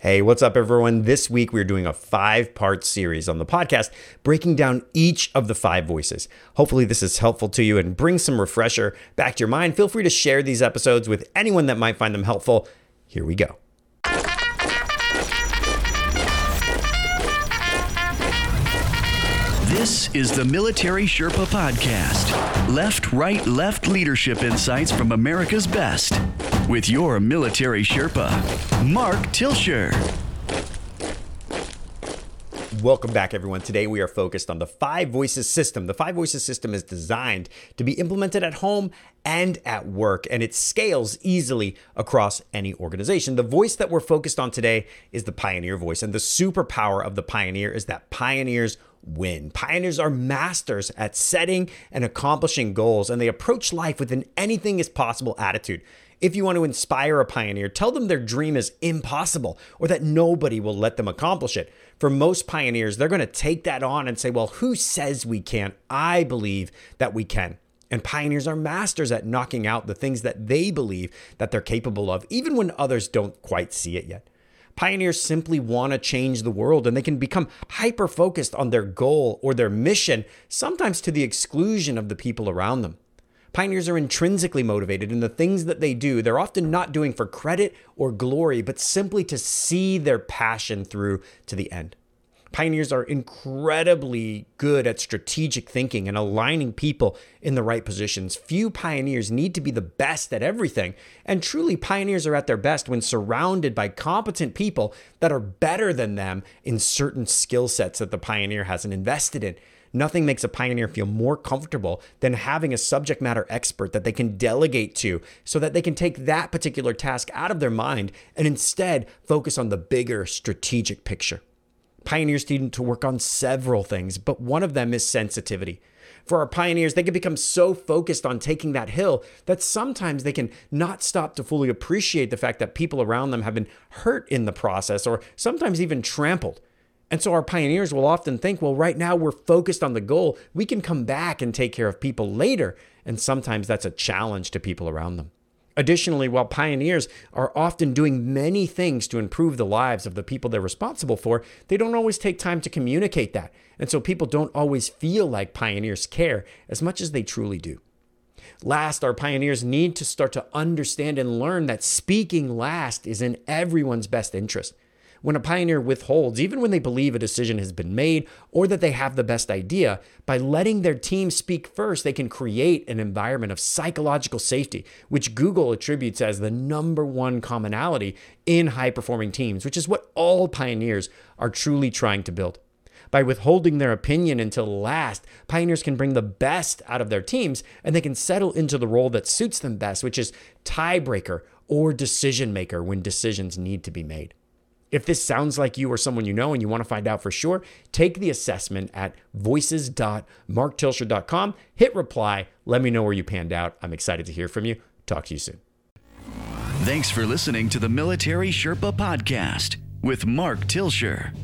Hey, what's up, everyone? This week we're doing a five part series on the podcast, breaking down each of the five voices. Hopefully, this is helpful to you and brings some refresher back to your mind. Feel free to share these episodes with anyone that might find them helpful. Here we go. This is the Military Sherpa Podcast. Left, right, left leadership insights from America's best. With your military Sherpa, Mark Tilsher. Welcome back, everyone. Today we are focused on the Five Voices system. The Five Voices system is designed to be implemented at home and at work, and it scales easily across any organization. The voice that we're focused on today is the pioneer voice, and the superpower of the pioneer is that pioneers win. Pioneers are masters at setting and accomplishing goals, and they approach life with an anything is possible attitude. If you want to inspire a pioneer, tell them their dream is impossible or that nobody will let them accomplish it. For most pioneers, they're going to take that on and say, Well, who says we can't? I believe that we can. And pioneers are masters at knocking out the things that they believe that they're capable of, even when others don't quite see it yet. Pioneers simply want to change the world and they can become hyper focused on their goal or their mission, sometimes to the exclusion of the people around them. Pioneers are intrinsically motivated in the things that they do. They're often not doing for credit or glory, but simply to see their passion through to the end. Pioneers are incredibly good at strategic thinking and aligning people in the right positions. Few pioneers need to be the best at everything, and truly, pioneers are at their best when surrounded by competent people that are better than them in certain skill sets that the pioneer hasn't invested in. Nothing makes a pioneer feel more comfortable than having a subject matter expert that they can delegate to so that they can take that particular task out of their mind and instead focus on the bigger strategic picture. Pioneers need to work on several things, but one of them is sensitivity. For our pioneers, they can become so focused on taking that hill that sometimes they can not stop to fully appreciate the fact that people around them have been hurt in the process or sometimes even trampled. And so our pioneers will often think, well, right now we're focused on the goal. We can come back and take care of people later. And sometimes that's a challenge to people around them. Additionally, while pioneers are often doing many things to improve the lives of the people they're responsible for, they don't always take time to communicate that. And so people don't always feel like pioneers care as much as they truly do. Last, our pioneers need to start to understand and learn that speaking last is in everyone's best interest. When a pioneer withholds, even when they believe a decision has been made or that they have the best idea, by letting their team speak first, they can create an environment of psychological safety, which Google attributes as the number one commonality in high performing teams, which is what all pioneers are truly trying to build. By withholding their opinion until last, pioneers can bring the best out of their teams and they can settle into the role that suits them best, which is tiebreaker or decision maker when decisions need to be made. If this sounds like you or someone you know and you want to find out for sure, take the assessment at voices.marktilsher.com, hit reply, let me know where you panned out. I'm excited to hear from you. Talk to you soon. Thanks for listening to the Military Sherpa Podcast with Mark Tilsher.